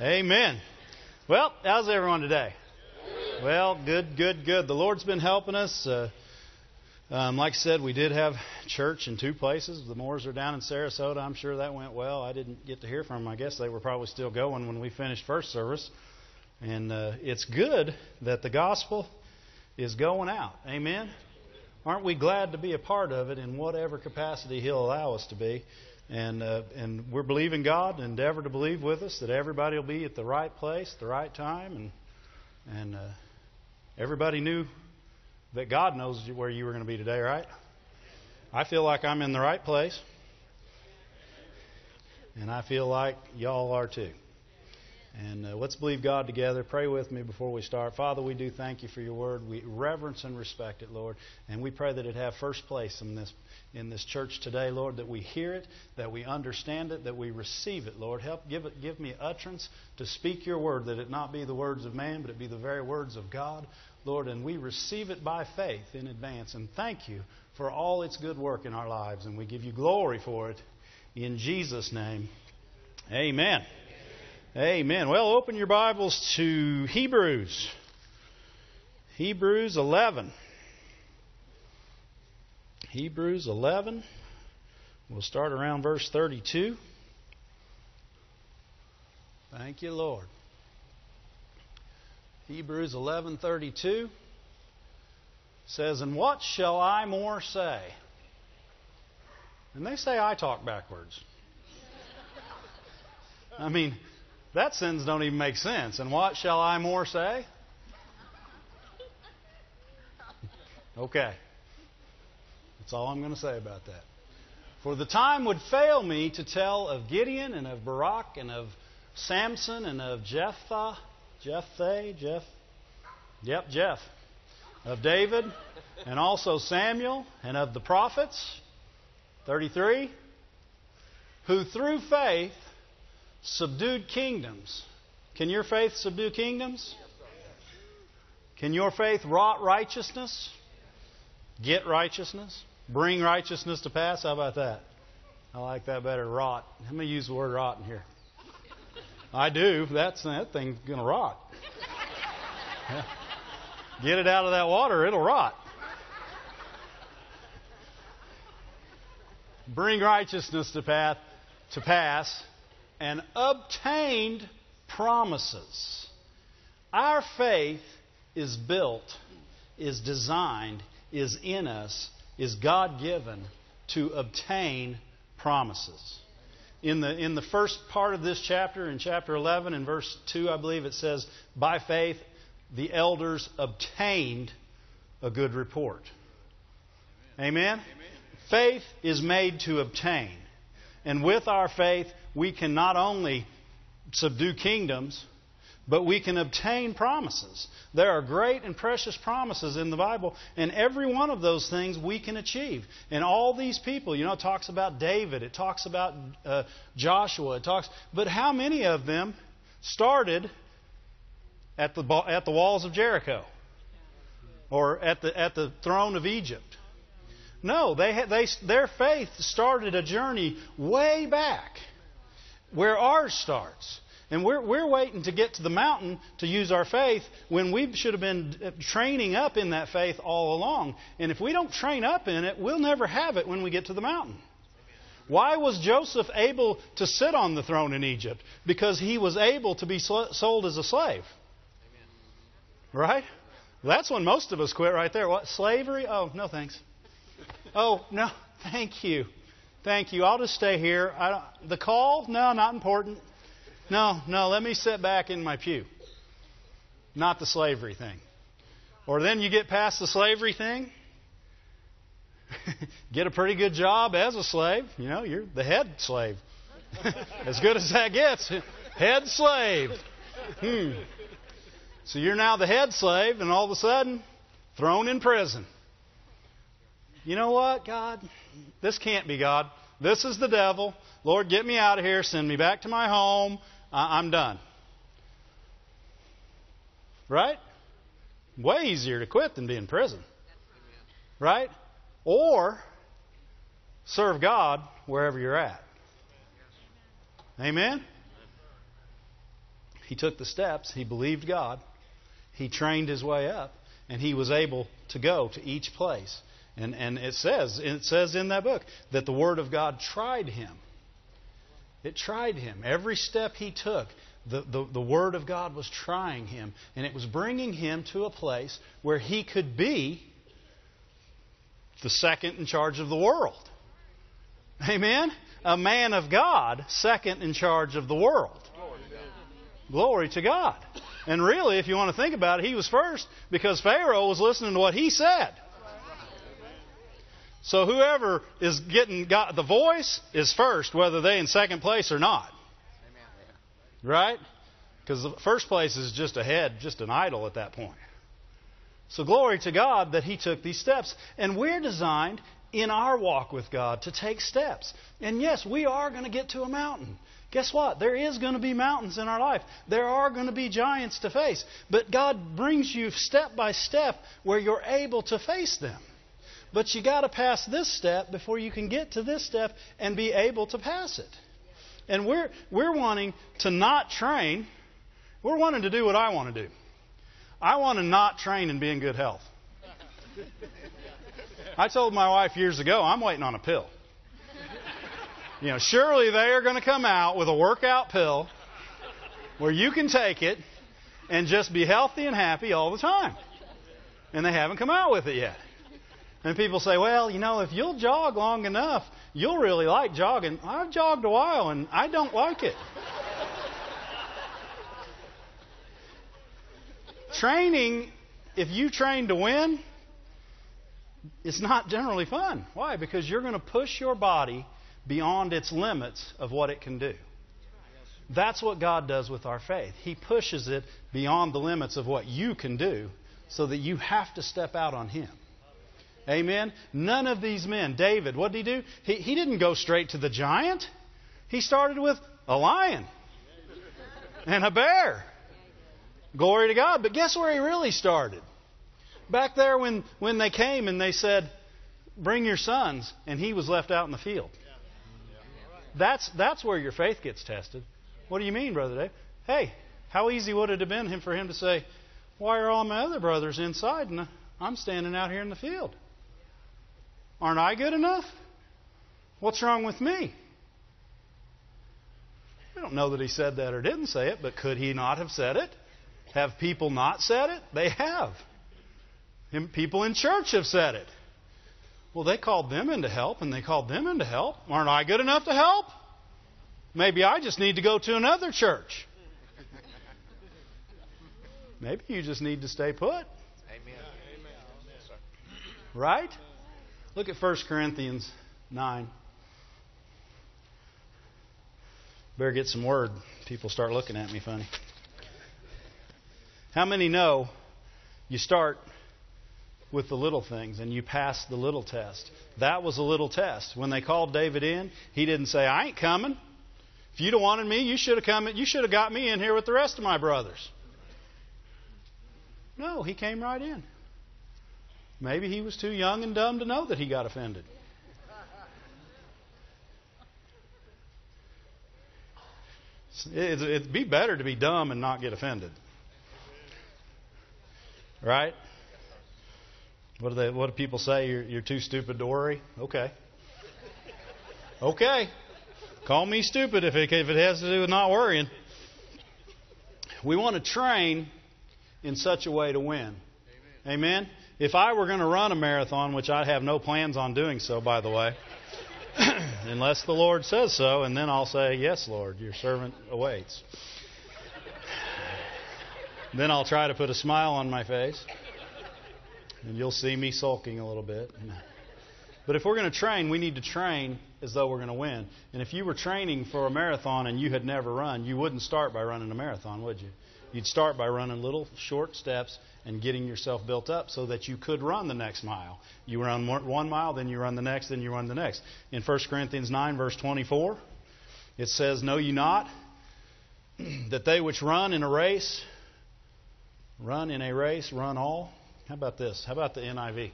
Amen. Well, how's everyone today? Well, good, good, good. The Lord's been helping us. Uh, um, like I said, we did have church in two places. The Moores are down in Sarasota. I'm sure that went well. I didn't get to hear from them. I guess they were probably still going when we finished first service. And uh, it's good that the gospel is going out. Amen. Aren't we glad to be a part of it in whatever capacity He'll allow us to be? And, uh, and we're believing God and endeavor to believe with us that everybody will be at the right place, at the right time. And, and uh, everybody knew that God knows where you were going to be today, right? I feel like I'm in the right place. And I feel like y'all are too. And uh, let's believe God together. Pray with me before we start. Father, we do thank you for your word. We reverence and respect it, Lord. And we pray that it have first place in this in this church today, Lord, that we hear it, that we understand it, that we receive it, Lord. Help give it give me utterance to speak your word, that it not be the words of man, but it be the very words of God, Lord, and we receive it by faith in advance. And thank you for all its good work in our lives, and we give you glory for it in Jesus' name. Amen. Amen. Well, open your Bibles to Hebrews. Hebrews 11. Hebrews 11. We'll start around verse 32. Thank you, Lord. Hebrews 11:32 says, "And what shall I more say?" And they say I talk backwards. I mean, that sentence don't even make sense. And what shall I more say? Okay. That's all I'm going to say about that. For the time would fail me to tell of Gideon and of Barak and of Samson and of Jephthah, Jephthah, Jeff, yep, Jeff, of David and also Samuel and of the prophets, 33, who through faith subdued kingdoms. Can your faith subdue kingdoms? Can your faith wrought righteousness? Get righteousness? Bring righteousness to pass? How about that? I like that better. Rot. Let me use the word rot in here. I do. That's that thing's going to rot. Get it out of that water, it'll rot. Bring righteousness to path to pass and obtained promises. Our faith is built, is designed, is in us, is God given to obtain promises. In the, in the first part of this chapter, in chapter 11, in verse 2, I believe it says, By faith the elders obtained a good report. Amen? Amen? Faith is made to obtain. And with our faith, we can not only subdue kingdoms, but we can obtain promises. There are great and precious promises in the Bible, and every one of those things we can achieve. And all these people, you know, it talks about David, it talks about uh, Joshua, it talks, but how many of them started at the at the walls of Jericho or at the at the throne of Egypt? No, they, they, their faith started a journey way back where ours starts. And we're, we're waiting to get to the mountain to use our faith when we should have been uh, training up in that faith all along. And if we don't train up in it, we'll never have it when we get to the mountain. Why was Joseph able to sit on the throne in Egypt? Because he was able to be sold as a slave. Right? That's when most of us quit right there. What? Slavery? Oh, no thanks. Oh, no, thank you. Thank you. I'll just stay here. the call? No, not important. No, no, let me sit back in my pew. Not the slavery thing. Or then you get past the slavery thing, get a pretty good job as a slave. You know, you're the head slave. as good as that gets. Head slave. Hmm. So you're now the head slave, and all of a sudden, thrown in prison. You know what, God? This can't be God. This is the devil. Lord, get me out of here. Send me back to my home. I'm done. Right? Way easier to quit than be in prison. Right? Or serve God wherever you're at. Amen? he took the steps, he believed God, he trained his way up, and he was able to go to each place. And, and it says it says in that book that the Word of God tried him. It tried him. Every step he took, the, the, the Word of God was trying him. And it was bringing him to a place where he could be the second in charge of the world. Amen? A man of God, second in charge of the world. Glory to God. And really, if you want to think about it, he was first because Pharaoh was listening to what he said. So whoever is getting got the voice is first, whether they in second place or not. Right? Because the first place is just a head, just an idol at that point. So glory to God that He took these steps. And we're designed in our walk with God to take steps. And yes, we are going to get to a mountain. Guess what? There is going to be mountains in our life. There are going to be giants to face. But God brings you step by step where you're able to face them. But you got to pass this step before you can get to this step and be able to pass it. And we're, we're wanting to not train. We're wanting to do what I want to do. I want to not train and be in good health. I told my wife years ago, I'm waiting on a pill. You know, surely they are going to come out with a workout pill where you can take it and just be healthy and happy all the time. And they haven't come out with it yet. And people say, well, you know, if you'll jog long enough, you'll really like jogging. I've jogged a while and I don't like it. Training, if you train to win, it's not generally fun. Why? Because you're going to push your body beyond its limits of what it can do. That's what God does with our faith. He pushes it beyond the limits of what you can do so that you have to step out on Him. Amen. None of these men, David, what did he do? He, he didn't go straight to the giant. He started with a lion and a bear. Glory to God. But guess where he really started? Back there when, when they came and they said, Bring your sons, and he was left out in the field. That's, that's where your faith gets tested. What do you mean, Brother Dave? Hey, how easy would it have been for him to say, Why are all my other brothers inside and I'm standing out here in the field? Aren't I good enough? What's wrong with me? We don't know that he said that or didn't say it, but could he not have said it? Have people not said it? They have. People in church have said it. Well, they called them into help and they called them into help. Aren't I good enough to help? Maybe I just need to go to another church. Maybe you just need to stay put. Amen. Right? Look at 1 Corinthians 9. Better get some word. People start looking at me funny. How many know you start with the little things and you pass the little test? That was a little test. When they called David in, he didn't say, I ain't coming. If you'd have wanted me, you should have come you should have got me in here with the rest of my brothers. No, he came right in. Maybe he was too young and dumb to know that he got offended. It'd be better to be dumb and not get offended. Right? What do, they, what do people say? You're, you're too stupid to worry? Okay. Okay. Call me stupid if it, if it has to do with not worrying. We want to train in such a way to win. Amen? Amen? If I were going to run a marathon, which I have no plans on doing so, by the way, unless the Lord says so, and then I'll say, Yes, Lord, your servant awaits. then I'll try to put a smile on my face, and you'll see me sulking a little bit. But if we're going to train, we need to train as though we're going to win. And if you were training for a marathon and you had never run, you wouldn't start by running a marathon, would you? You'd start by running little short steps and getting yourself built up so that you could run the next mile. You run one mile, then you run the next, then you run the next. In 1 Corinthians 9, verse 24, it says, Know you not that they which run in a race, run in a race, run all? How about this? How about the NIV?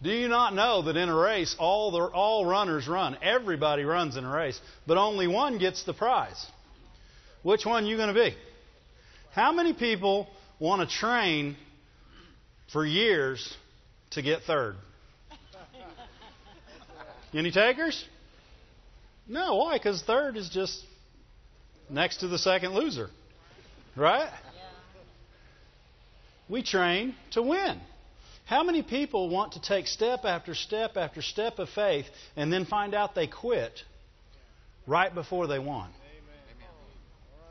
Do you not know that in a race all the, all runners run? Everybody runs in a race, but only one gets the prize. Which one are you going to be? How many people want to train for years to get third? Any takers? No, why? Because third is just next to the second loser. Right? We train to win. How many people want to take step after step after step of faith and then find out they quit right before they won?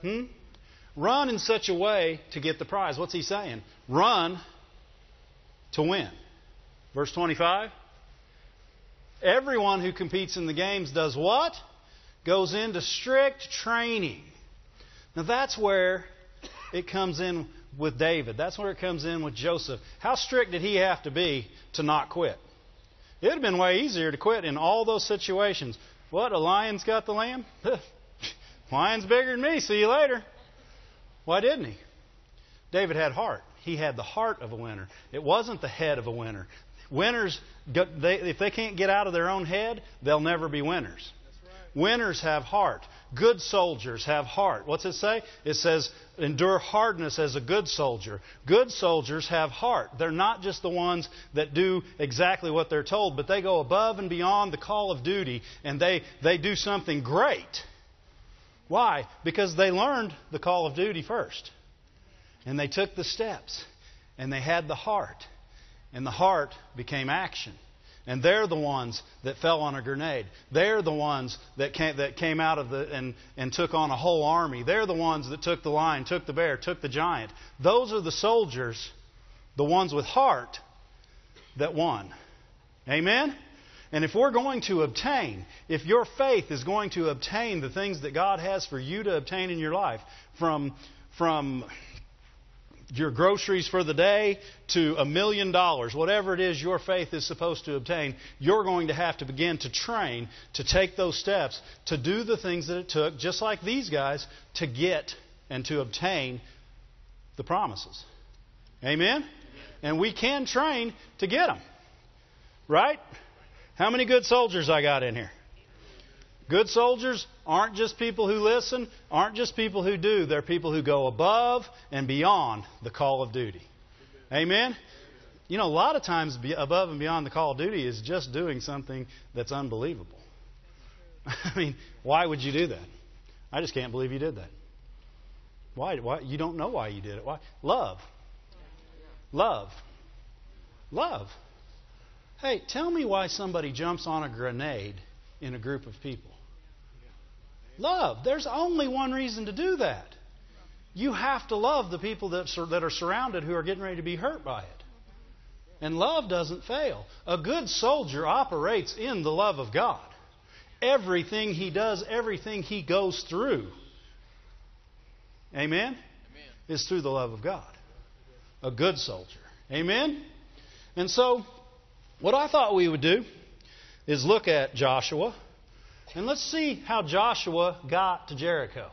Hmm? Run in such a way to get the prize. What's he saying? Run to win. Verse 25. Everyone who competes in the games does what? Goes into strict training. Now that's where it comes in with David. That's where it comes in with Joseph. How strict did he have to be to not quit? It would have been way easier to quit in all those situations. What? A lion's got the lamb? lion's bigger than me. See you later. Why didn't he? David had heart. He had the heart of a winner. It wasn't the head of a winner. Winners, if they can't get out of their own head, they'll never be winners. Winners have heart. Good soldiers have heart. What's it say? It says, endure hardness as a good soldier. Good soldiers have heart. They're not just the ones that do exactly what they're told, but they go above and beyond the call of duty and they, they do something great. Why? Because they learned the call of duty first. And they took the steps. And they had the heart. And the heart became action. And they're the ones that fell on a grenade. They're the ones that came, that came out of the and, and took on a whole army. They're the ones that took the lion, took the bear, took the giant. Those are the soldiers, the ones with heart, that won. Amen? And if we're going to obtain, if your faith is going to obtain the things that God has for you to obtain in your life, from, from your groceries for the day to a million dollars, whatever it is your faith is supposed to obtain, you're going to have to begin to train to take those steps to do the things that it took, just like these guys, to get and to obtain the promises. Amen? And we can train to get them. Right? How many good soldiers I got in here? Good soldiers aren't just people who listen, aren't just people who do. They're people who go above and beyond the call of duty. Amen? You know, a lot of times above and beyond the call of duty is just doing something that's unbelievable. I mean, why would you do that? I just can't believe you did that. Why? Why? You don't know why you did it. Why? Love. Love. Love. Hey, tell me why somebody jumps on a grenade in a group of people. Love. There's only one reason to do that. You have to love the people that, that are surrounded who are getting ready to be hurt by it. And love doesn't fail. A good soldier operates in the love of God. Everything he does, everything he goes through, amen, amen. is through the love of God. A good soldier. Amen? And so, what I thought we would do is look at Joshua and let's see how Joshua got to Jericho.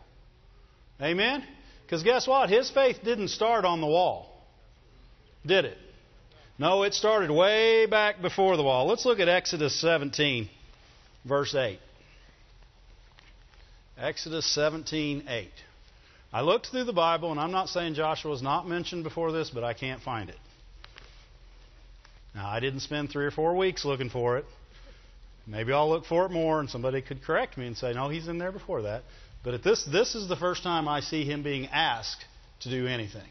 Amen? Because guess what? His faith didn't start on the wall, did it? No, it started way back before the wall. Let's look at Exodus 17, verse 8. Exodus 17, 8. I looked through the Bible, and I'm not saying Joshua was not mentioned before this, but I can't find it. Now, I didn't spend three or four weeks looking for it. Maybe I'll look for it more, and somebody could correct me and say, no, he's in there before that. But at this, this is the first time I see him being asked to do anything.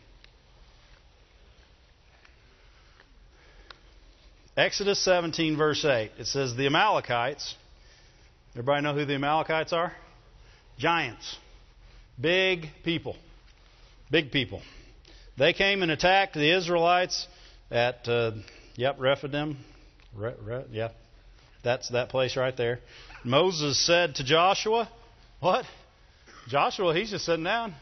Exodus 17, verse 8. It says, The Amalekites. Everybody know who the Amalekites are? Giants. Big people. Big people. They came and attacked the Israelites at, uh, yep, Rephidim. Re, re, yeah, that's that place right there. Moses said to Joshua, What? Joshua, he's just sitting down.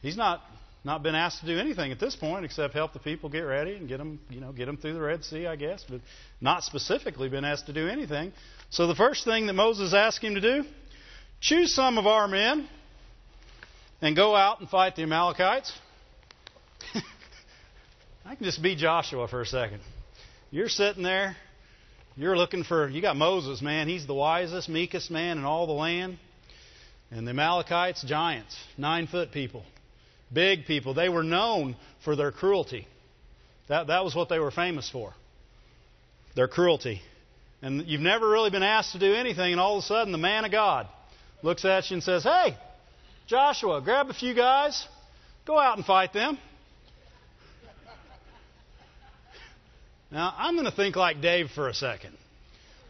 He's not not been asked to do anything at this point except help the people get ready and get them, you know, get them through the Red Sea, I guess, but not specifically been asked to do anything. So the first thing that Moses asked him to do, choose some of our men and go out and fight the Amalekites. I can just be Joshua for a second. You're sitting there you're looking for, you got Moses, man. He's the wisest, meekest man in all the land. And the Amalekites, giants, nine foot people, big people. They were known for their cruelty. That, that was what they were famous for their cruelty. And you've never really been asked to do anything, and all of a sudden the man of God looks at you and says, Hey, Joshua, grab a few guys, go out and fight them. Now, I'm going to think like Dave for a second.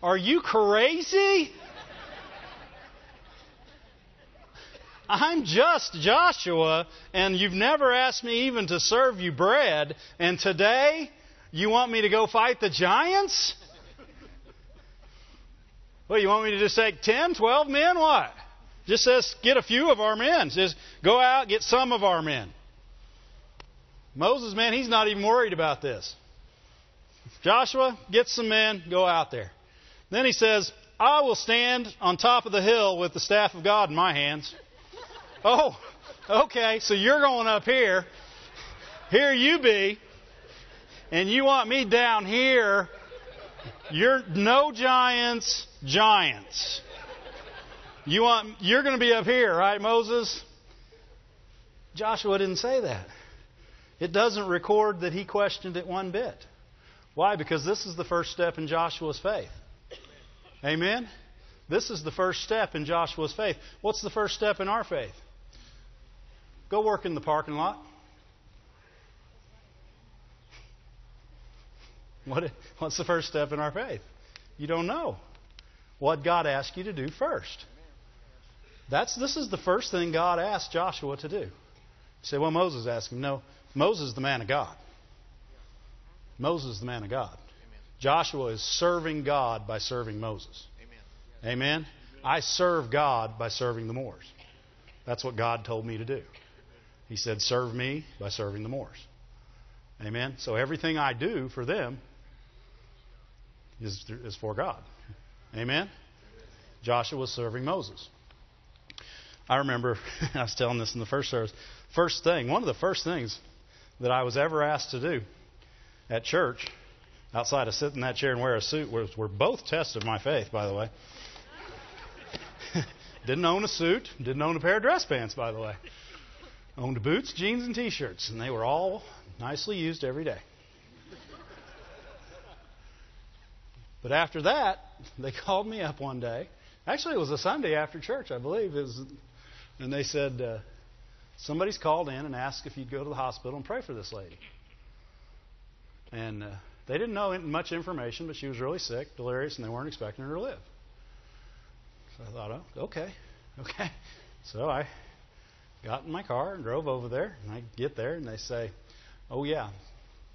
Are you crazy? I'm just Joshua, and you've never asked me even to serve you bread, and today you want me to go fight the giants? Well, you want me to just take 10, 12 men? What? Just says get a few of our men. Just go out, get some of our men. Moses, man, he's not even worried about this. Joshua, get some men, go out there. Then he says, I will stand on top of the hill with the staff of God in my hands. Oh, okay, so you're going up here. Here you be. And you want me down here. You're no giants, giants. You want you're going to be up here, right, Moses? Joshua didn't say that. It doesn't record that he questioned it one bit. Why? Because this is the first step in Joshua's faith. Amen? This is the first step in Joshua's faith. What's the first step in our faith? Go work in the parking lot. What, what's the first step in our faith? You don't know what God asked you to do first. That's, this is the first thing God asked Joshua to do. You say, well, Moses asked him. No, Moses is the man of God. Moses is the man of God. Amen. Joshua is serving God by serving Moses. Amen. Amen. I serve God by serving the Moores. That's what God told me to do. He said, Serve me by serving the Moores. Amen. So everything I do for them is, is for God. Amen. Joshua was serving Moses. I remember I was telling this in the first service. First thing, one of the first things that I was ever asked to do at church, outside of sitting in that chair and wear a suit, were both tests of my faith, by the way. didn't own a suit, didn't own a pair of dress pants, by the way. Owned boots, jeans, and t-shirts, and they were all nicely used every day. But after that, they called me up one day. Actually, it was a Sunday after church, I believe. It was, and they said, uh, somebody's called in and asked if you'd go to the hospital and pray for this lady. And uh, they didn't know much information, but she was really sick, delirious, and they weren't expecting her to live. So I thought, oh, okay, okay. So I got in my car and drove over there. And I get there, and they say, "Oh yeah,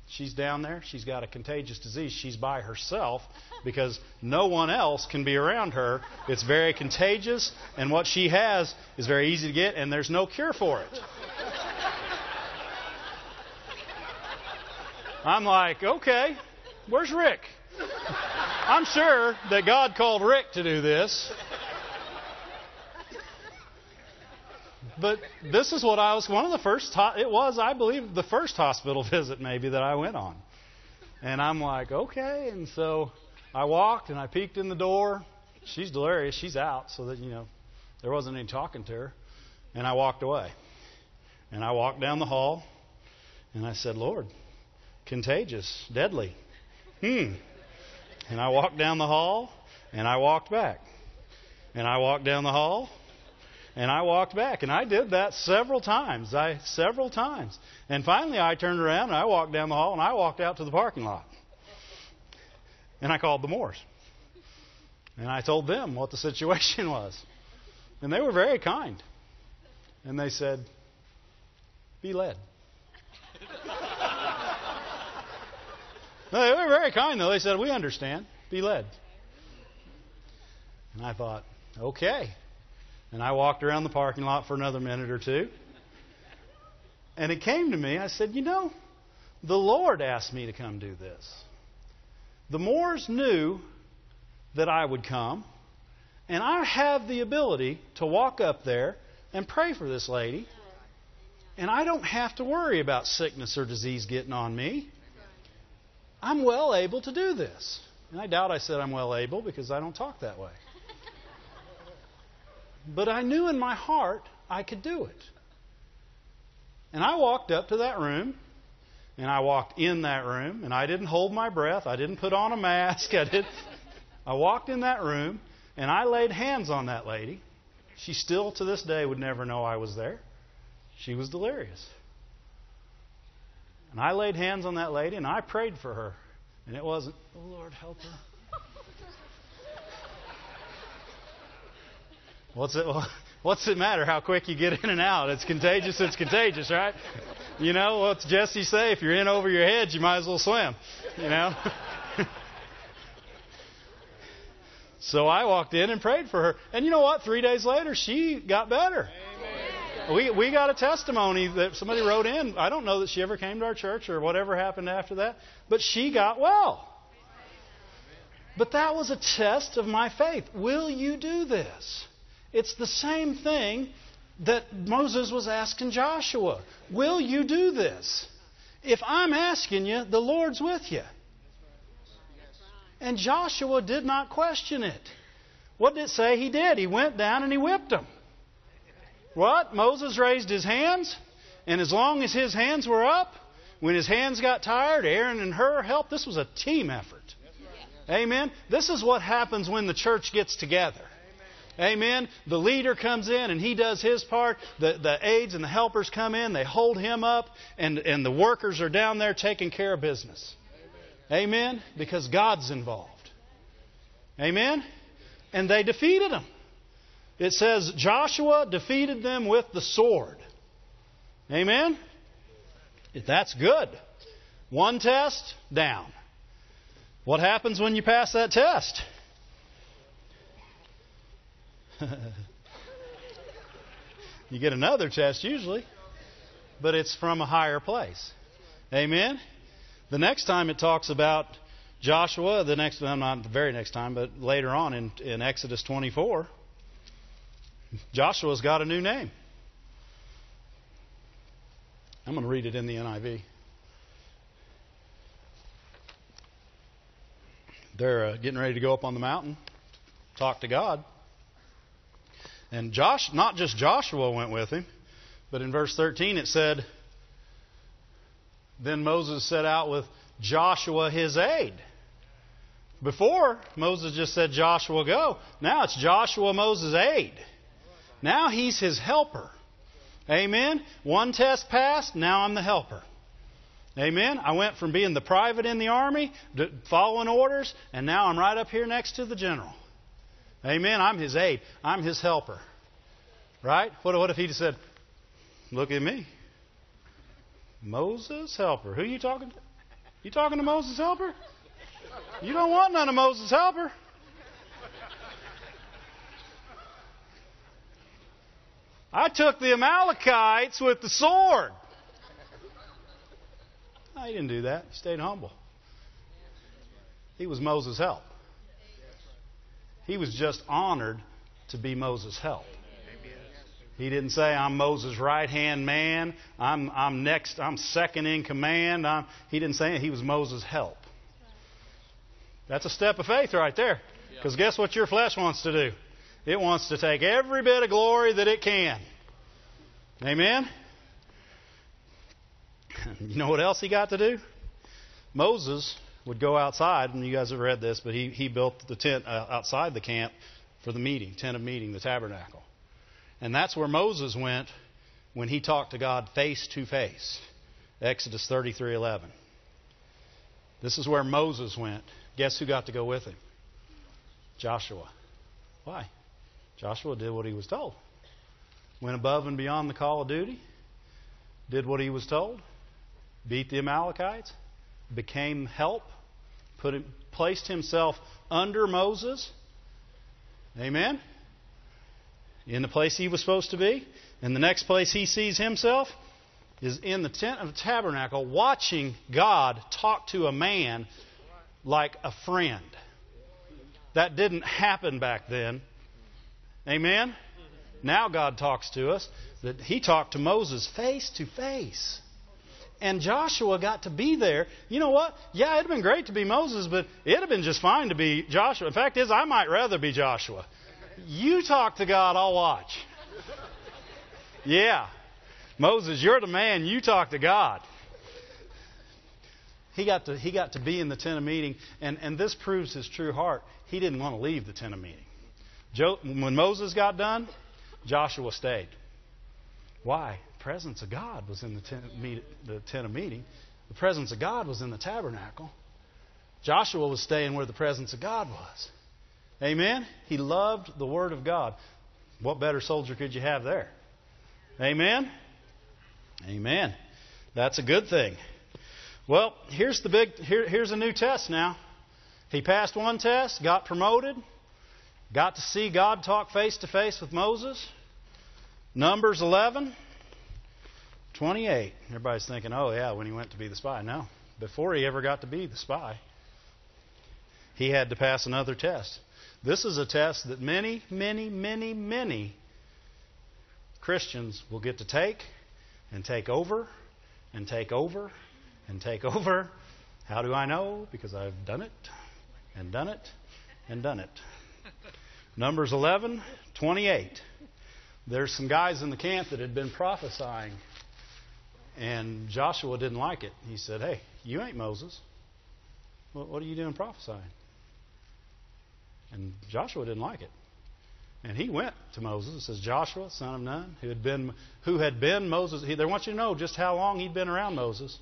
she's down there. She's got a contagious disease. She's by herself because no one else can be around her. It's very contagious, and what she has is very easy to get, and there's no cure for it." I'm like, okay, where's Rick? I'm sure that God called Rick to do this. But this is what I was, one of the first, it was, I believe, the first hospital visit maybe that I went on. And I'm like, okay. And so I walked and I peeked in the door. She's delirious. She's out so that, you know, there wasn't any talking to her. And I walked away. And I walked down the hall and I said, Lord, contagious, deadly. Hmm. And I walked down the hall and I walked back. And I walked down the hall and I walked back, and I did that several times. I several times. And finally, I turned around and I walked down the hall and I walked out to the parking lot. And I called the Moores. And I told them what the situation was. And they were very kind. And they said, Be led. They were very kind, though. They said, We understand. Be led. And I thought, Okay. And I walked around the parking lot for another minute or two. And it came to me, I said, You know, the Lord asked me to come do this. The Moores knew that I would come, and I have the ability to walk up there and pray for this lady, and I don't have to worry about sickness or disease getting on me. I'm well able to do this. And I doubt I said I'm well able because I don't talk that way. but I knew in my heart I could do it. And I walked up to that room, and I walked in that room, and I didn't hold my breath. I didn't put on a mask. I did. I walked in that room, and I laid hands on that lady. She still, to this day, would never know I was there. She was delirious. And I laid hands on that lady, and I prayed for her. And it wasn't, oh Lord, help her. What's it? What's it matter how quick you get in and out? It's contagious. It's contagious, right? You know what's Jesse say? If you're in over your head, you might as well swim. You know. so I walked in and prayed for her, and you know what? Three days later, she got better. Amen. We we got a testimony that somebody wrote in. I don't know that she ever came to our church or whatever happened after that, but she got well. But that was a test of my faith. Will you do this? It's the same thing that Moses was asking Joshua. Will you do this? If I'm asking you, the Lord's with you. And Joshua did not question it. What did it say he did? He went down and he whipped them. What? Moses raised his hands, and as long as his hands were up, when his hands got tired, Aaron and Hur helped. This was a team effort. Amen. This is what happens when the church gets together. Amen. The leader comes in and he does his part. The, the aides and the helpers come in, they hold him up, and, and the workers are down there taking care of business. Amen. Because God's involved. Amen. And they defeated them. It says Joshua defeated them with the sword. Amen. That's good. One test, down. What happens when you pass that test? you get another test usually, but it's from a higher place. Amen? The next time it talks about Joshua, the next, well, not the very next time, but later on in, in Exodus 24, Joshua's got a new name. I'm going to read it in the NIV. They're uh, getting ready to go up on the mountain, talk to God. And Josh, not just Joshua went with him, but in verse 13 it said, Then Moses set out with Joshua his aide. Before, Moses just said, Joshua go. Now it's Joshua Moses' aide. Now he's his helper. Amen. One test passed, now I'm the helper. Amen. I went from being the private in the army, following orders, and now I'm right up here next to the general. Amen. I'm his aide. I'm his helper. Right? What, what if he just said, Look at me. Moses' helper. Who are you talking to? You talking to Moses' helper? You don't want none of Moses' helper. I took the Amalekites with the sword. No, he didn't do that. He stayed humble. He was Moses' help. He was just honored to be Moses' help. He didn't say, I'm Moses' right hand man. I'm, I'm next, I'm second in command. I'm, he didn't say it. He was Moses' help. That's a step of faith right there. Because guess what your flesh wants to do? It wants to take every bit of glory that it can. Amen? You know what else he got to do? Moses would go outside, and you guys have read this, but he, he built the tent uh, outside the camp for the meeting, tent of meeting, the tabernacle. And that's where Moses went when he talked to God face to face. Exodus 33:11. This is where Moses went. Guess who got to go with him? Joshua. Why? Joshua did what he was told. Went above and beyond the call of duty. Did what he was told. Beat the Amalekites. Became help put him, placed himself under Moses. Amen? In the place he was supposed to be. And the next place he sees himself is in the tent of the tabernacle, watching God talk to a man like a friend. That didn't happen back then. Amen? Now God talks to us. That He talked to Moses face to face and Joshua got to be there. You know what? Yeah, it'd have been great to be Moses, but it'd have been just fine to be Joshua. In fact, is I might rather be Joshua. You talk to God, I'll watch. Yeah. Moses, you're the man. You talk to God. He got to, he got to be in the tent of meeting, and, and this proves his true heart. He didn't want to leave the tent of meeting. When Moses got done, Joshua stayed. Why? The presence of God was in the tent, meet, the tent of meeting. The presence of God was in the tabernacle. Joshua was staying where the presence of God was. Amen? He loved the Word of God. What better soldier could you have there? Amen? Amen. That's a good thing. Well, here's the big here, here's a new test now. He passed one test, got promoted, got to see God talk face to face with Moses. Numbers 11, 28. Everybody's thinking, oh, yeah, when he went to be the spy. No, before he ever got to be the spy, he had to pass another test. This is a test that many, many, many, many Christians will get to take and take over and take over and take over. How do I know? Because I've done it and done it and done it. Numbers 11, 28. There's some guys in the camp that had been prophesying, and Joshua didn't like it. He said, Hey, you ain't Moses. What are you doing prophesying? And Joshua didn't like it. And he went to Moses. It says Joshua, son of Nun, who had been who had been Moses. He, they want you to know just how long he'd been around Moses,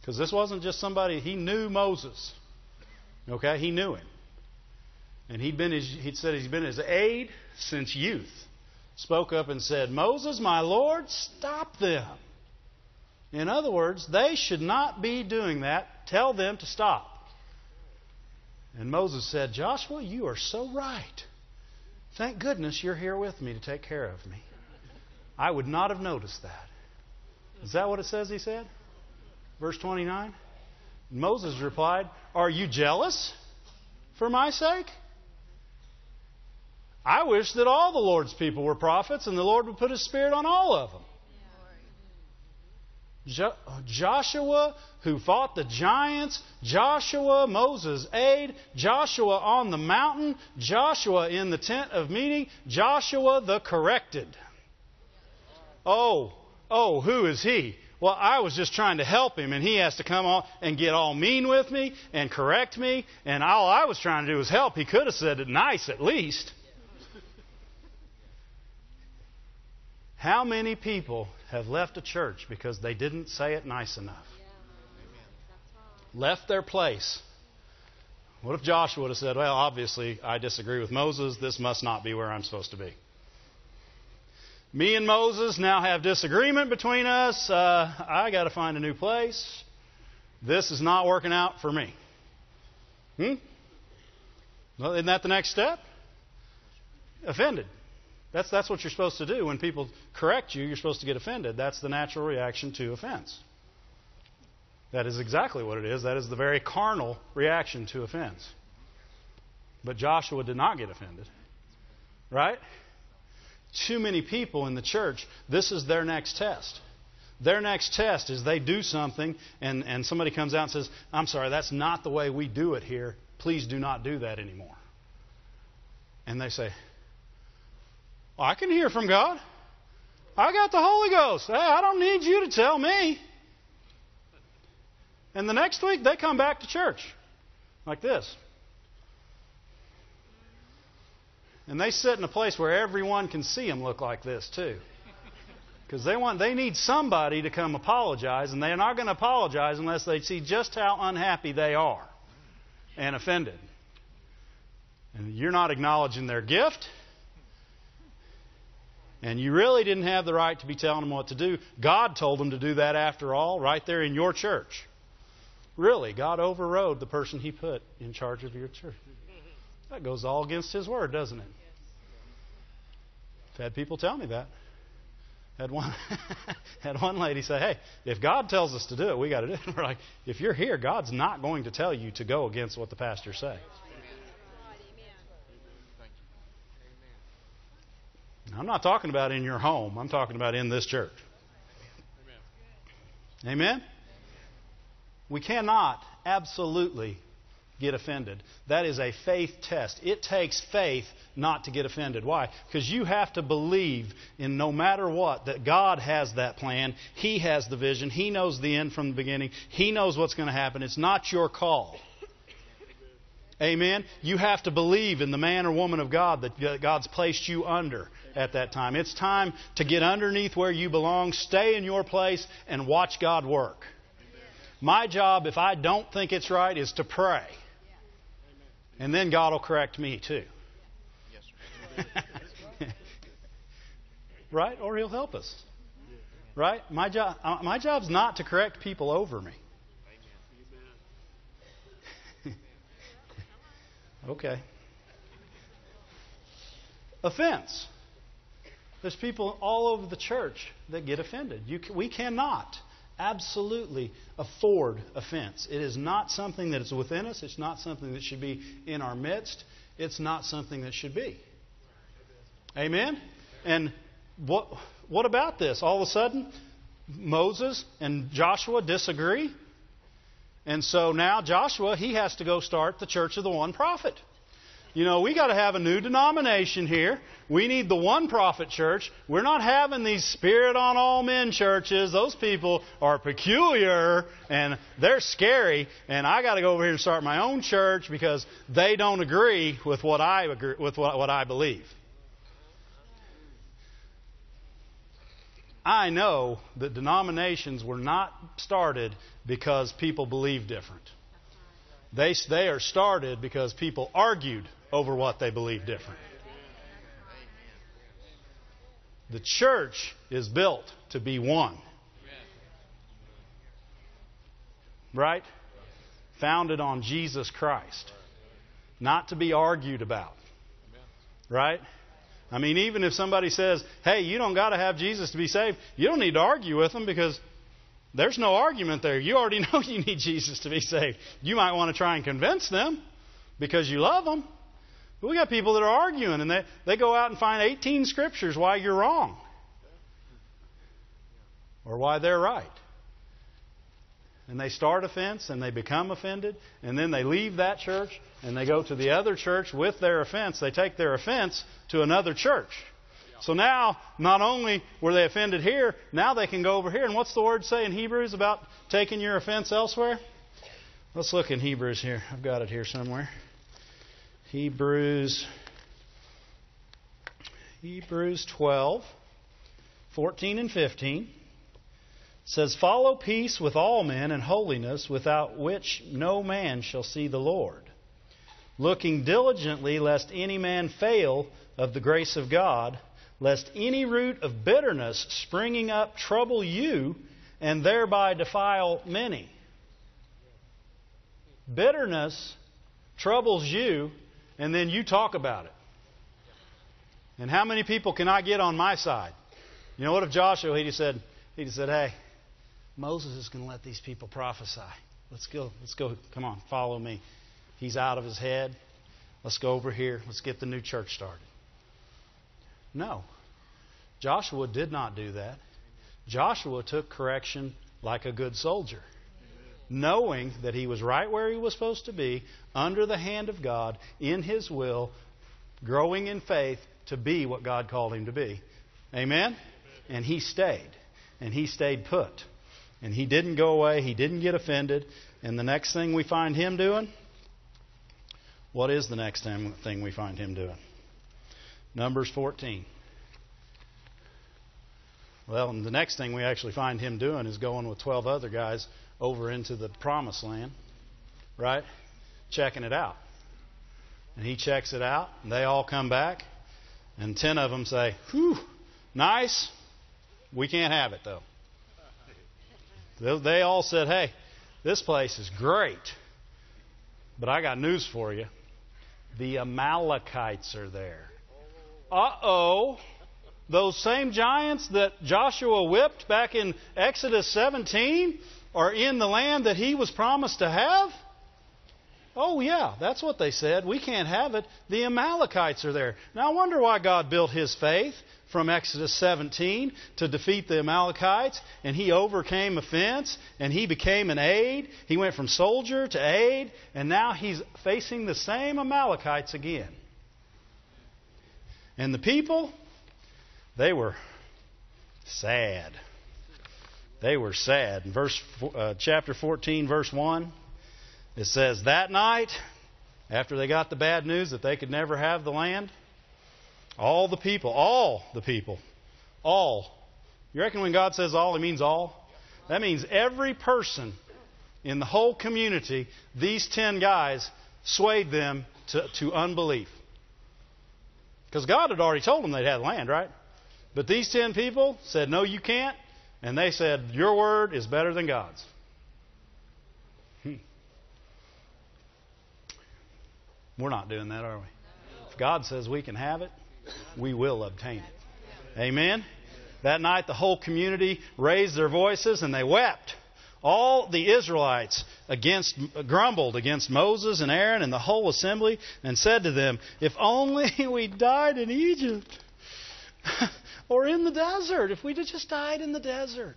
because this wasn't just somebody. He knew Moses. Okay, he knew him, and he'd been his, he said he's been his aide since youth. Spoke up and said, Moses, my Lord, stop them. In other words, they should not be doing that. Tell them to stop. And Moses said, Joshua, you are so right. Thank goodness you're here with me to take care of me. I would not have noticed that. Is that what it says he said? Verse 29. Moses replied, Are you jealous for my sake? I wish that all the Lord's people were prophets and the Lord would put his spirit on all of them. Jo- uh, Joshua who fought the giants, Joshua, Moses' aide, Joshua on the mountain, Joshua in the tent of meeting, Joshua the corrected. Oh, oh, who is he? Well, I was just trying to help him, and he has to come on and get all mean with me and correct me, and all I was trying to do was help. He could have said it nice at least. How many people have left a church because they didn't say it nice enough? Left their place. What if Joshua would have said, Well, obviously, I disagree with Moses. This must not be where I'm supposed to be? Me and Moses now have disagreement between us. Uh, I got to find a new place. This is not working out for me. Hmm? Well, isn't that the next step? Offended. That's, that's what you're supposed to do. When people correct you, you're supposed to get offended. That's the natural reaction to offense. That is exactly what it is. That is the very carnal reaction to offense. But Joshua did not get offended. Right? Too many people in the church, this is their next test. Their next test is they do something and, and somebody comes out and says, I'm sorry, that's not the way we do it here. Please do not do that anymore. And they say, I can hear from God. I got the Holy Ghost. Hey, I don't need you to tell me. And the next week, they come back to church like this. And they sit in a place where everyone can see them look like this, too. Because they want they need somebody to come apologize, and they're not going to apologize unless they see just how unhappy they are and offended. And you're not acknowledging their gift. And you really didn't have the right to be telling them what to do. God told them to do that after all, right there in your church. Really, God overrode the person He put in charge of your church. That goes all against His word, doesn't it? I've had people tell me that. Had one, had one lady say, "Hey, if God tells us to do it, we got to do it." We're like, "If you're here, God's not going to tell you to go against what the pastor says." I'm not talking about in your home. I'm talking about in this church. Amen? Amen? We cannot absolutely get offended. That is a faith test. It takes faith not to get offended. Why? Because you have to believe in no matter what that God has that plan. He has the vision. He knows the end from the beginning. He knows what's going to happen. It's not your call. Amen. You have to believe in the man or woman of God that God's placed you under at that time. It's time to get underneath where you belong, stay in your place, and watch God work. My job, if I don't think it's right, is to pray. And then God will correct me too. right? Or He'll help us. Right? My job, uh, my job's not to correct people over me. Okay. Offense. There's people all over the church that get offended. You, we cannot absolutely afford offense. It is not something that is within us. It's not something that should be in our midst. It's not something that should be. Amen? And what, what about this? All of a sudden, Moses and Joshua disagree. And so now Joshua, he has to go start the church of the one prophet. You know, we got to have a new denomination here. We need the one prophet church. We're not having these spirit on all men churches. Those people are peculiar and they're scary. And I got to go over here and start my own church because they don't agree with what I agree, with what, what I believe. I know that denominations were not started because people believe different. They, they are started because people argued over what they believe different. The church is built to be one. Right? Founded on Jesus Christ. Not to be argued about. Right? I mean, even if somebody says, hey, you don't got to have Jesus to be saved, you don't need to argue with them because there's no argument there. You already know you need Jesus to be saved. You might want to try and convince them because you love them. But we got people that are arguing and they, they go out and find 18 scriptures why you're wrong or why they're right. And they start offense and they become offended and then they leave that church and they go to the other church with their offense. They take their offense to another church. So now, not only were they offended here, now they can go over here. And what's the word say in Hebrews about taking your offense elsewhere? Let's look in Hebrews here. I've got it here somewhere. Hebrews Hebrews 12 14 and 15 says follow peace with all men and holiness without which no man shall see the Lord looking diligently lest any man fail of the grace of God lest any root of bitterness springing up trouble you and thereby defile many bitterness troubles you and then you talk about it. And how many people can I get on my side? You know what if Joshua he just said he just said, Hey, Moses is to let these people prophesy. Let's go. Let's go. Come on, follow me. He's out of his head. Let's go over here. Let's get the new church started. No. Joshua did not do that. Joshua took correction like a good soldier knowing that he was right where he was supposed to be, under the hand of God, in his will, growing in faith to be what God called him to be. Amen? And he stayed. And he stayed put. And he didn't go away. He didn't get offended. And the next thing we find him doing, what is the next thing we find him doing? Numbers 14. Well, the next thing we actually find him doing is going with 12 other guys over into the promised land, right? Checking it out. And he checks it out, and they all come back, and 10 of them say, Whew, nice. We can't have it, though. They all said, Hey, this place is great. But I got news for you. The Amalekites are there. Uh oh. Those same giants that Joshua whipped back in Exodus 17 are in the land that he was promised to have? Oh, yeah, that's what they said. We can't have it. The Amalekites are there. Now, I wonder why God built his faith from Exodus 17 to defeat the Amalekites, and he overcame offense, and he became an aide. He went from soldier to aide, and now he's facing the same Amalekites again. And the people, they were sad. They were sad. In verse uh, chapter 14, verse 1, it says, That night, after they got the bad news that they could never have the land, all the people, all the people, all. You reckon when God says all, He means all? That means every person in the whole community, these ten guys swayed them to, to unbelief. Because God had already told them they'd have land, right? But these ten people said, No, you can't. And they said, Your word is better than God's. Hmm. We're not doing that, are we? If God says we can have it, we will obtain it. Amen? That night, the whole community raised their voices and they wept. All the Israelites against, grumbled against Moses and Aaron and the whole assembly and said to them, If only we died in Egypt or in the desert, if we'd just died in the desert.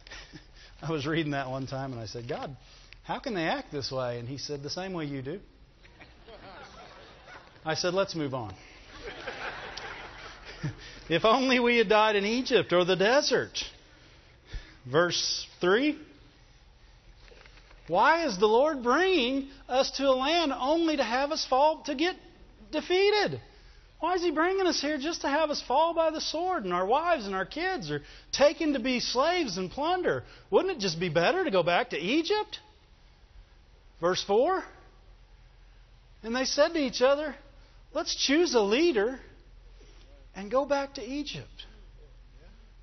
I was reading that one time and I said, God, how can they act this way? And he said, The same way you do. I said, Let's move on. if only we had died in Egypt or the desert. Verse 3 Why is the Lord bringing us to a land only to have us fall, to get defeated? Why is He bringing us here just to have us fall by the sword and our wives and our kids are taken to be slaves and plunder? Wouldn't it just be better to go back to Egypt? Verse 4 And they said to each other, Let's choose a leader and go back to Egypt.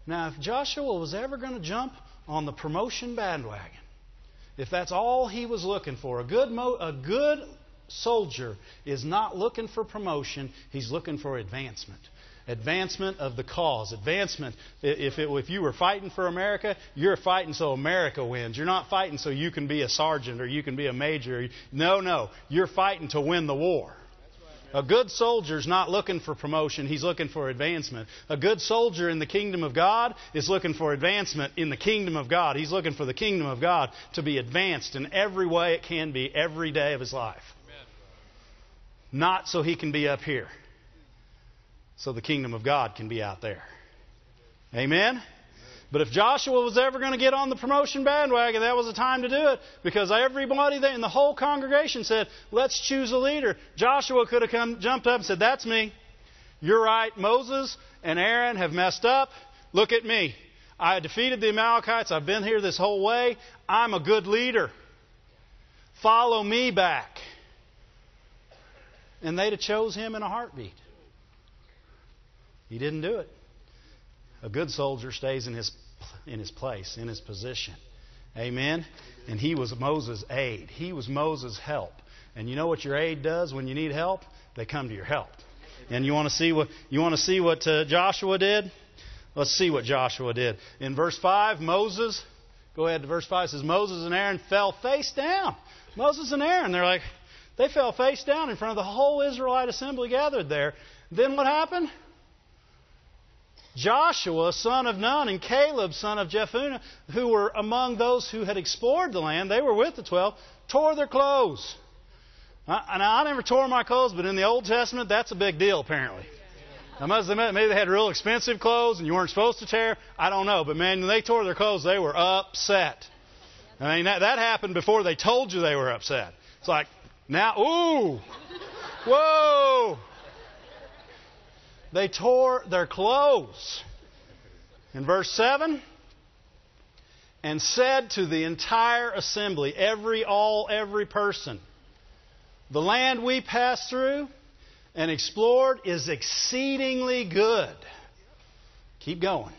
Now, if Joshua was ever going to jump on the promotion bandwagon, if that's all he was looking for, a good, mo- a good soldier is not looking for promotion, he's looking for advancement. Advancement of the cause. Advancement. If, it, if you were fighting for America, you're fighting so America wins. You're not fighting so you can be a sergeant or you can be a major. No, no. You're fighting to win the war. A good soldier is not looking for promotion, he's looking for advancement. A good soldier in the kingdom of God is looking for advancement in the kingdom of God. He's looking for the kingdom of God to be advanced in every way it can be every day of his life. Not so he can be up here, so the kingdom of God can be out there. Amen? But if Joshua was ever going to get on the promotion bandwagon, that was the time to do it because everybody in the whole congregation said, let's choose a leader. Joshua could have come, jumped up and said, that's me. You're right. Moses and Aaron have messed up. Look at me. I defeated the Amalekites. I've been here this whole way. I'm a good leader. Follow me back. And they'd have chose him in a heartbeat. He didn't do it. A good soldier stays in his, in his place, in his position. Amen? And he was Moses' aide. He was Moses' help. And you know what your aide does when you need help? They come to your help. And you want to see what you want to see what uh, Joshua did? Let's see what Joshua did. In verse 5, Moses, go ahead to verse 5 says Moses and Aaron fell face down. Moses and Aaron, they're like they fell face down in front of the whole Israelite assembly gathered there. Then what happened? Joshua, son of Nun, and Caleb, son of Jephunneh, who were among those who had explored the land, they were with the twelve, tore their clothes. Now, I never tore my clothes, but in the Old Testament, that's a big deal, apparently. I must admit, maybe they had real expensive clothes and you weren't supposed to tear. I don't know. But man, when they tore their clothes, they were upset. I mean, that, that happened before they told you they were upset. It's like, now, ooh, whoa. They tore their clothes. In verse 7, and said to the entire assembly, every, all, every person, the land we passed through and explored is exceedingly good. Keep going.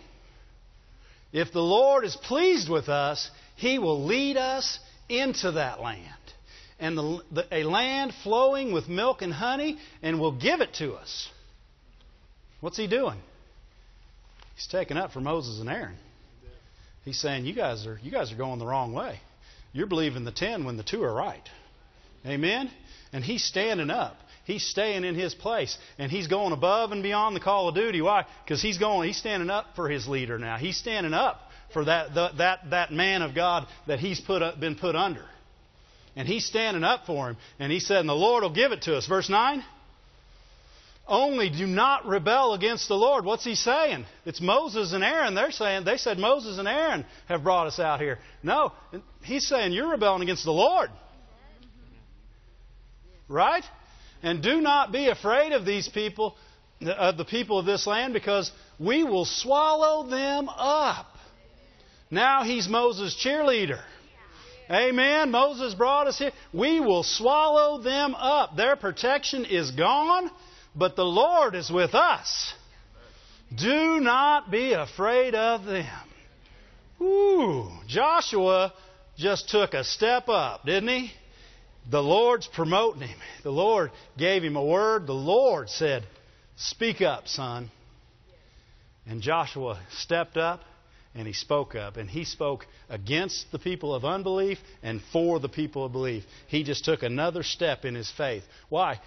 If the Lord is pleased with us, He will lead us into that land. And the, the, a land flowing with milk and honey, and will give it to us. What's he doing? He's taking up for Moses and Aaron. He's saying, You guys are you guys are going the wrong way. You're believing the ten when the two are right. Amen? And he's standing up. He's staying in his place. And he's going above and beyond the call of duty. Why? Because he's going, he's standing up for his leader now. He's standing up for that, the, that, that man of God that he's put up, been put under. And he's standing up for him. And he said, and the Lord will give it to us. Verse 9. Only do not rebel against the Lord. What's he saying? It's Moses and Aaron. They're saying, they said Moses and Aaron have brought us out here. No, he's saying you're rebelling against the Lord. Right? And do not be afraid of these people, of the people of this land, because we will swallow them up. Now he's Moses' cheerleader. Amen. Moses brought us here. We will swallow them up. Their protection is gone but the Lord is with us. Do not be afraid of them. Ooh, Joshua just took a step up, didn't he? The Lord's promoting him. The Lord gave him a word. The Lord said, Speak up, son. And Joshua stepped up and he spoke up. And he spoke against the people of unbelief and for the people of belief. He just took another step in his faith. Why?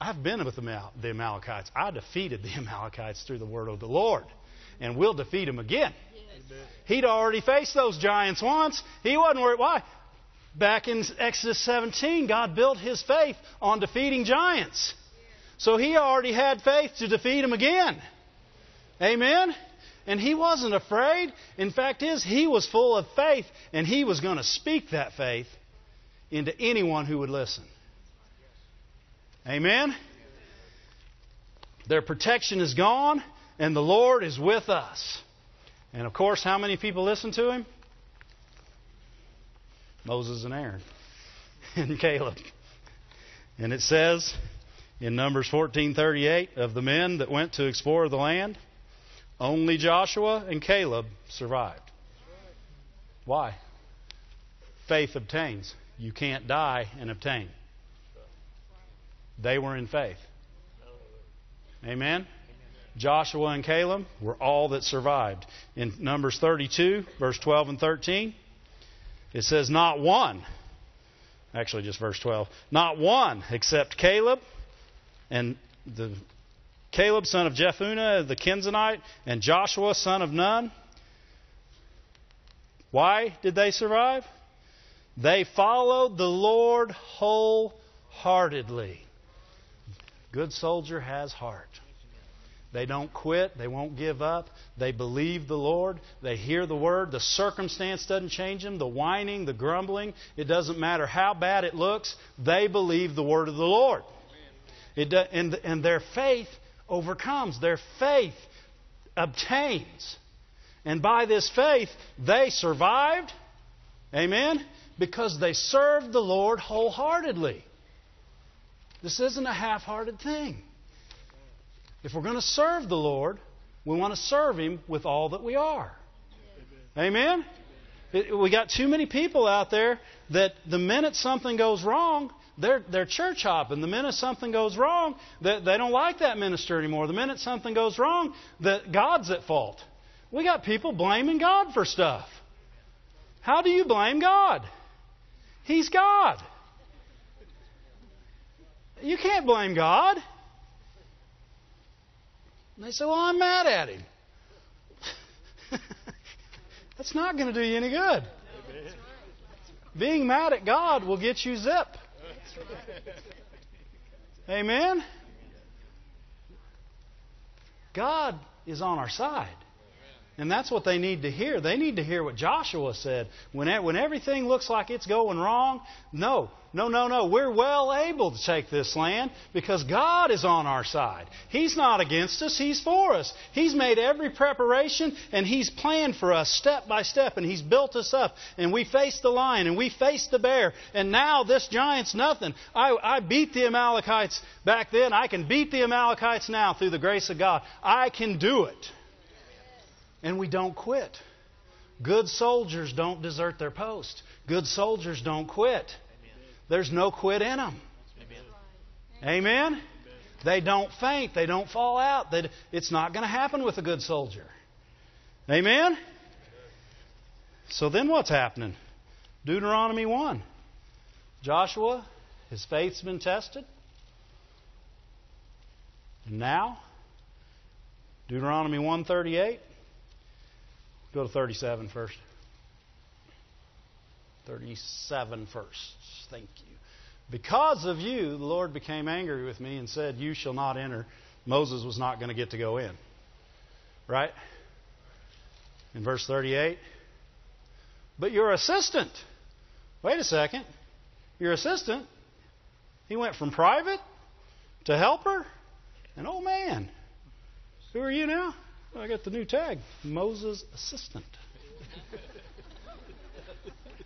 I've been with the Amalekites. I defeated the Amalekites through the word of the Lord. And we'll defeat them again. Yes. He'd already faced those giants once. He wasn't worried. Why? Back in Exodus 17, God built his faith on defeating giants. So he already had faith to defeat them again. Amen? And he wasn't afraid. In fact, is he was full of faith, and he was going to speak that faith into anyone who would listen. Amen? Their protection is gone, and the Lord is with us. And of course, how many people listen to him? Moses and Aaron and Caleb. And it says in Numbers 14:38 of the men that went to explore the land, only Joshua and Caleb survived. Why? Faith obtains. You can't die and obtain. They were in faith. Amen? Joshua and Caleb were all that survived. In Numbers 32, verse 12 and 13, it says, Not one, actually just verse 12, not one except Caleb and the Caleb, son of Jephunneh, the Kenizzite, and Joshua, son of Nun. Why did they survive? They followed the Lord wholeheartedly. Good soldier has heart. They don't quit. They won't give up. They believe the Lord. They hear the word. The circumstance doesn't change them. The whining, the grumbling, it doesn't matter how bad it looks. They believe the word of the Lord. It, and, and their faith overcomes. Their faith obtains. And by this faith, they survived. Amen? Because they served the Lord wholeheartedly. This isn't a half hearted thing. If we're going to serve the Lord, we want to serve Him with all that we are. Amen? we got too many people out there that the minute something goes wrong, they're, they're church hopping. The minute something goes wrong, they, they don't like that minister anymore. The minute something goes wrong, that God's at fault. We got people blaming God for stuff. How do you blame God? He's God. You can't blame God. And they say, Well, I'm mad at him. That's not going to do you any good. Being mad at God will get you zip. Amen? God is on our side. And that's what they need to hear. They need to hear what Joshua said. When, when everything looks like it's going wrong, no, no, no, no. We're well able to take this land because God is on our side. He's not against us, He's for us. He's made every preparation and He's planned for us step by step and He's built us up. And we faced the lion and we faced the bear. And now this giant's nothing. I, I beat the Amalekites back then. I can beat the Amalekites now through the grace of God. I can do it and we don't quit. Good soldiers don't desert their post. Good soldiers don't quit. There's no quit in them. Amen? They don't faint. They don't fall out. it's not going to happen with a good soldier. Amen? So then what's happening? Deuteronomy 1. Joshua His faith's been tested. And now, Deuteronomy 138. Go to 37 first. 37 first. Thank you. Because of you, the Lord became angry with me and said, You shall not enter. Moses was not going to get to go in. Right? In verse 38. But your assistant. Wait a second. Your assistant, he went from private to helper. And oh man, who are you now? I got the new tag Moses assistant.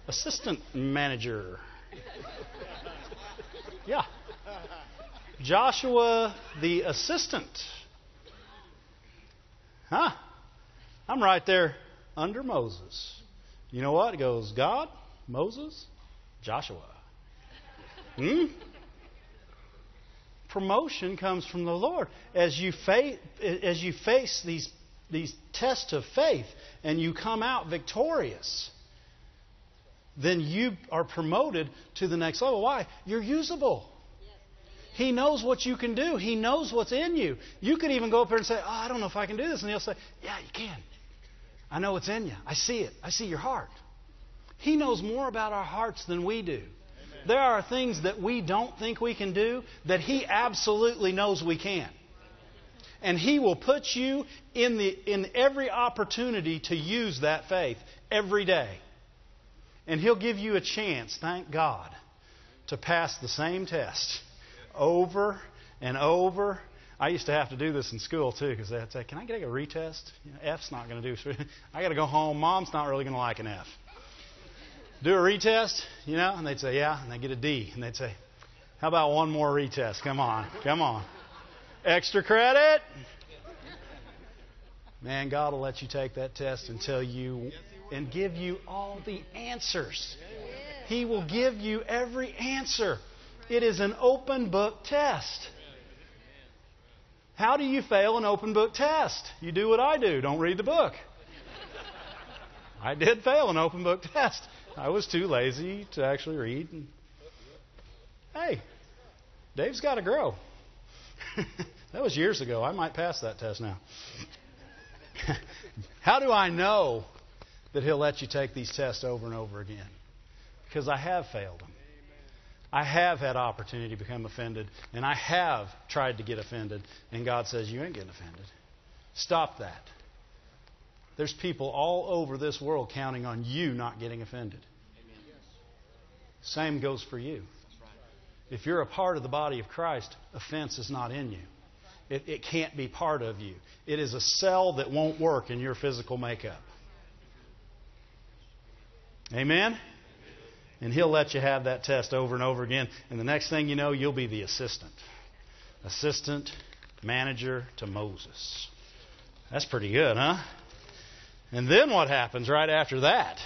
assistant manager. Yeah. Joshua the assistant. Huh? I'm right there under Moses. You know what? It goes God, Moses, Joshua. Hmm? Promotion comes from the Lord. As you, fa- as you face these, these tests of faith and you come out victorious, then you are promoted to the next level. Why? You're usable. He knows what you can do. He knows what's in you. You could even go up there and say, Oh, I don't know if I can do this. And he'll say, Yeah, you can. I know what's in you. I see it. I see your heart. He knows more about our hearts than we do. There are things that we don't think we can do that He absolutely knows we can. And He will put you in, the, in every opportunity to use that faith every day. And He'll give you a chance, thank God, to pass the same test over and over. I used to have to do this in school too because they'd say, "Can I get a retest? You know, F's not going to do. I got to go home. Mom's not really going to like an F." do a retest, you know? And they'd say, yeah. And they get a D. And they'd say, how about one more retest? Come on. Come on. Extra credit? Man, God will let you take that test and tell you and give you all the answers. He will give you every answer. It is an open book test. How do you fail an open book test? You do what I do don't read the book. I did fail an open book test. I was too lazy to actually read. And, hey, Dave's got to grow. that was years ago. I might pass that test now. How do I know that he'll let you take these tests over and over again? Because I have failed them. I have had opportunity to become offended, and I have tried to get offended, and God says, You ain't getting offended. Stop that. There's people all over this world counting on you not getting offended. Same goes for you. If you're a part of the body of Christ, offense is not in you. It, it can't be part of you. It is a cell that won't work in your physical makeup. Amen? And He'll let you have that test over and over again. And the next thing you know, you'll be the assistant. Assistant manager to Moses. That's pretty good, huh? And then what happens right after that?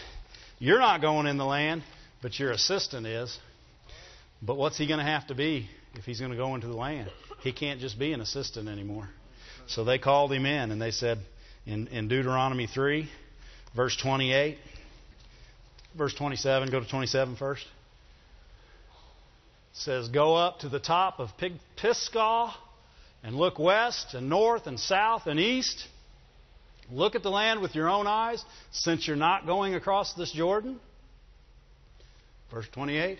You're not going in the land, but your assistant is. But what's he going to have to be if he's going to go into the land? He can't just be an assistant anymore. So they called him in and they said in, in Deuteronomy 3, verse 28, verse 27, go to 27 first. It says, Go up to the top of Pisgah and look west and north and south and east Look at the land with your own eyes, since you're not going across this Jordan. Verse 28.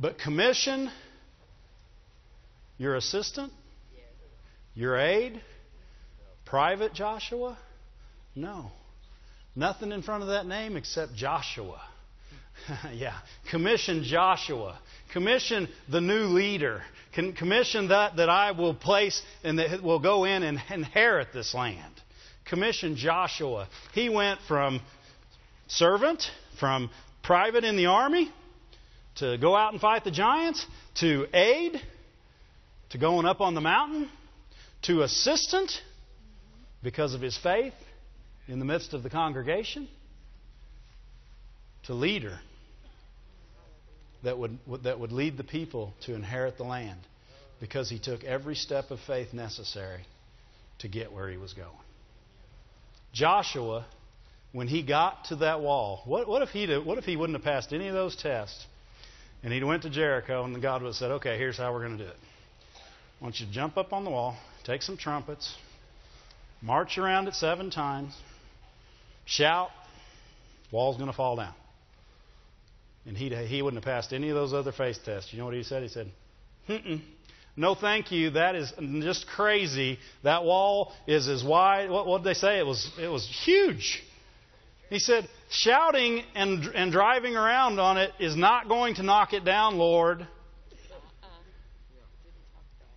But commission your assistant, your aide, private Joshua? No. Nothing in front of that name except Joshua. yeah. Commission Joshua. Commission the new leader. Commission that, that I will place and that will go in and inherit this land commissioned Joshua. He went from servant, from private in the army, to go out and fight the giants, to aide, to going up on the mountain, to assistant because of his faith in the midst of the congregation, to leader that would, that would lead the people to inherit the land because he took every step of faith necessary to get where he was going. Joshua, when he got to that wall, what, what, if, he what if he wouldn't have passed any of those tests? And he went to Jericho, and God would have said, Okay, here's how we're going to do it. I want you to jump up on the wall, take some trumpets, march around it seven times, shout, wall's going to fall down. And he he wouldn't have passed any of those other faith tests. You know what he said? He said, Mm-mm. No, thank you. That is just crazy. That wall is as wide. What, did they say? It was, it was huge. He said, shouting and, and driving around on it is not going to knock it down, Lord.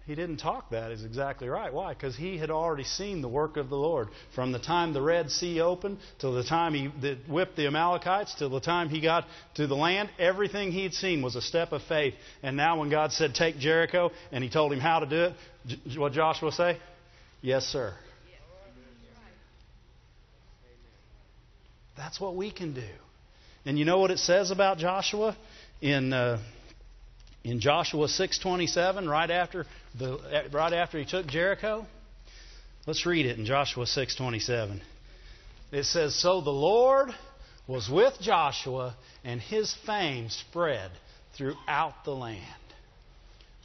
He didn't talk that is exactly right. Why? Because he had already seen the work of the Lord. From the time the Red Sea opened till the time he whipped the Amalekites, till the time he got to the land, everything he'd seen was a step of faith. And now when God said, take Jericho, and he told him how to do it, what Joshua say? Yes, sir. That's what we can do. And you know what it says about Joshua in uh, in Joshua 6:27, right after the right after he took Jericho. Let's read it in Joshua 6:27. It says, "So the Lord was with Joshua, and his fame spread throughout the land."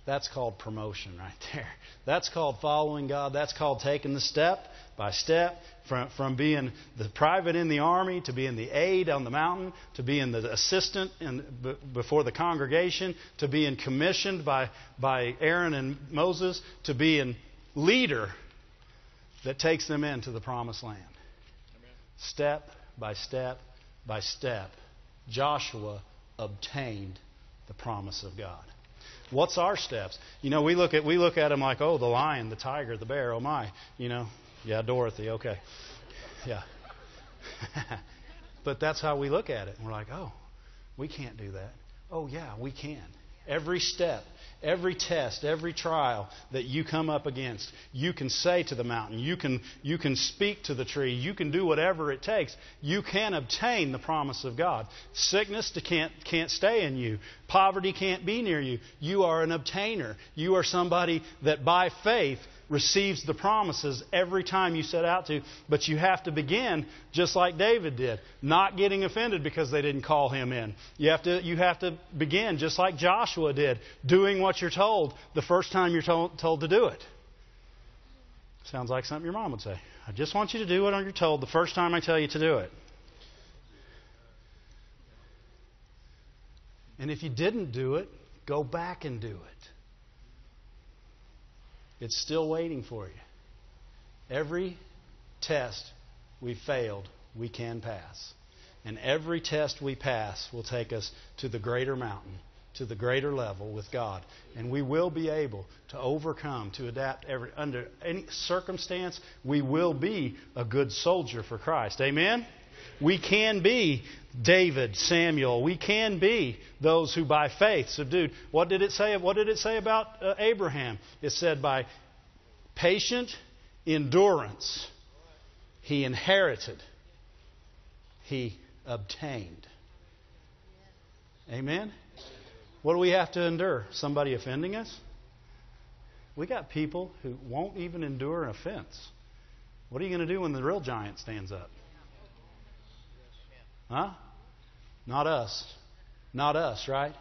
That's called promotion right there. That's called following God. That's called taking the step by step from, from being the private in the army to being the aide on the mountain to being the assistant in, b- before the congregation to being commissioned by, by Aaron and Moses to being leader that takes them into the promised land. Amen. Step by step by step, Joshua obtained the promise of God. What's our steps? You know, we look at we look at them like, oh, the lion, the tiger, the bear. Oh my, you know, yeah, Dorothy. Okay, yeah. but that's how we look at it, we're like, oh, we can't do that. Oh yeah, we can. Every step, every test, every trial that you come up against, you can say to the mountain, you can, you can speak to the tree, you can do whatever it takes. You can obtain the promise of God. Sickness can't, can't stay in you, poverty can't be near you. You are an obtainer. You are somebody that by faith receives the promises every time you set out to, but you have to begin just like David did, not getting offended because they didn't call him in. You have to, you have to begin just like Joshua did, doing what you're told the first time you're told, told to do it. Sounds like something your mom would say. I just want you to do what you're told the first time I tell you to do it. And if you didn't do it, go back and do it. It's still waiting for you. Every test we failed, we can pass. And every test we pass will take us to the greater mountain, to the greater level with God. And we will be able to overcome, to adapt every, under any circumstance. We will be a good soldier for Christ. Amen? We can be David, Samuel. We can be those who by faith subdued. What did it say? What did it say about uh, Abraham? It said by patient endurance he inherited, he obtained. Amen. What do we have to endure? Somebody offending us? We got people who won't even endure an offense. What are you going to do when the real giant stands up? Huh? Not us. Not us, right?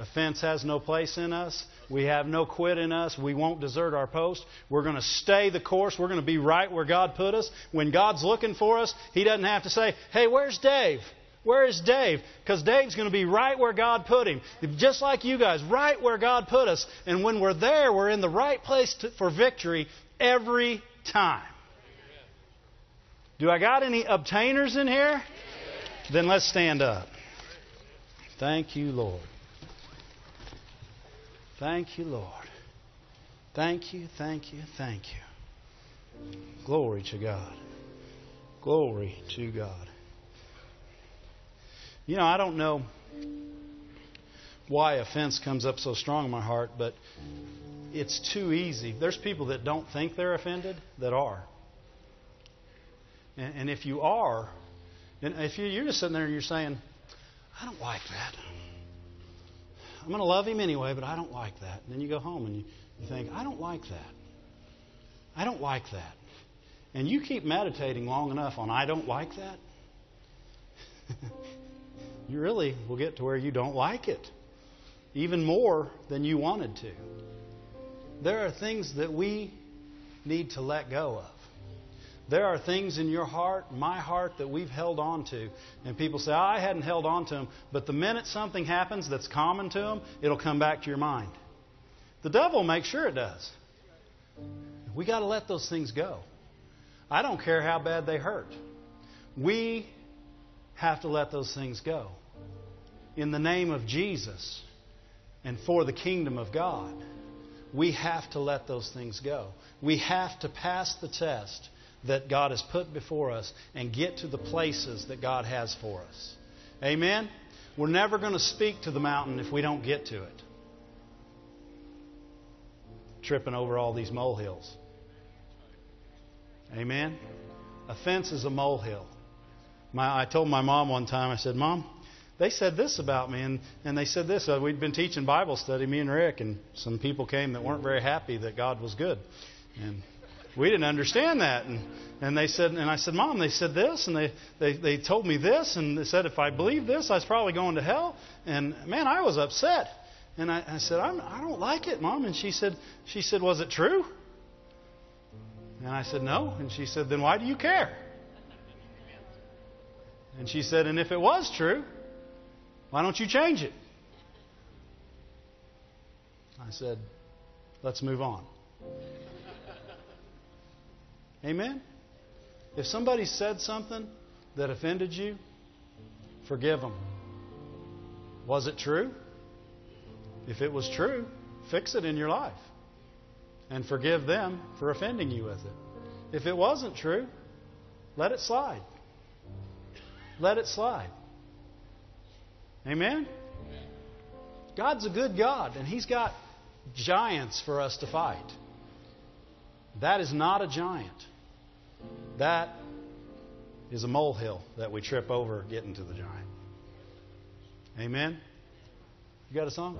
Offense has no place in us. We have no quit in us. We won't desert our post. We're going to stay the course. We're going to be right where God put us. When God's looking for us, He doesn't have to say, Hey, where's Dave? Where is Dave? Because Dave's going to be right where God put him. Just like you guys, right where God put us. And when we're there, we're in the right place to, for victory every time. Do I got any obtainers in here? Then let's stand up. Thank you, Lord. Thank you, Lord. Thank you, thank you, thank you. Glory to God. Glory to God. You know, I don't know why offense comes up so strong in my heart, but it's too easy. There's people that don't think they're offended that are. And, and if you are, and if you, you're just sitting there and you're saying, I don't like that. I'm going to love him anyway, but I don't like that. And then you go home and you, you think, I don't like that. I don't like that. And you keep meditating long enough on, I don't like that. you really will get to where you don't like it. even more than you wanted to. There are things that we need to let go of. There are things in your heart, my heart, that we've held on to. And people say, I hadn't held on to them. But the minute something happens that's common to them, it'll come back to your mind. The devil makes sure it does. We got to let those things go. I don't care how bad they hurt. We have to let those things go. In the name of Jesus and for the kingdom of God, we have to let those things go. We have to pass the test that God has put before us and get to the places that God has for us. Amen? We're never going to speak to the mountain if we don't get to it. Tripping over all these molehills. Amen? A fence is a molehill. My, I told my mom one time, I said, Mom, they said this about me, and, and they said this. Uh, we'd been teaching Bible study, me and Rick, and some people came that weren't very happy that God was good. And we didn't understand that. And, and they said, and I said, Mom, they said this, and they, they, they told me this, and they said if I believed this, I was probably going to hell. And man, I was upset. And I, I said, I'm, I don't like it, Mom. And she said, she said, was it true? And I said, no. And she said, then why do you care? And she said, and if it was true, why don't you change it? I said, let's move on. Amen? If somebody said something that offended you, forgive them. Was it true? If it was true, fix it in your life and forgive them for offending you with it. If it wasn't true, let it slide. Let it slide. Amen? God's a good God, and He's got giants for us to fight. That is not a giant. That is a molehill that we trip over getting to the giant. Amen? You got a song?